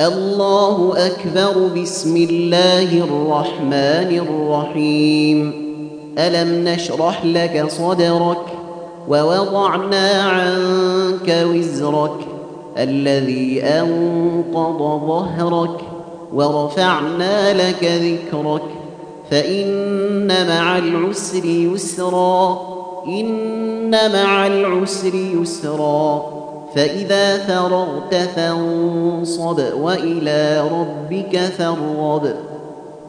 الله أكبر بسم الله الرحمن الرحيم. ألم نشرح لك صدرك ووضعنا عنك وزرك الذي أنقض ظهرك ورفعنا لك ذكرك. فإن مع العسر يسرا إن مع العسر يسرا. فإذا فرغت فانصب وإلى ربك فارغب.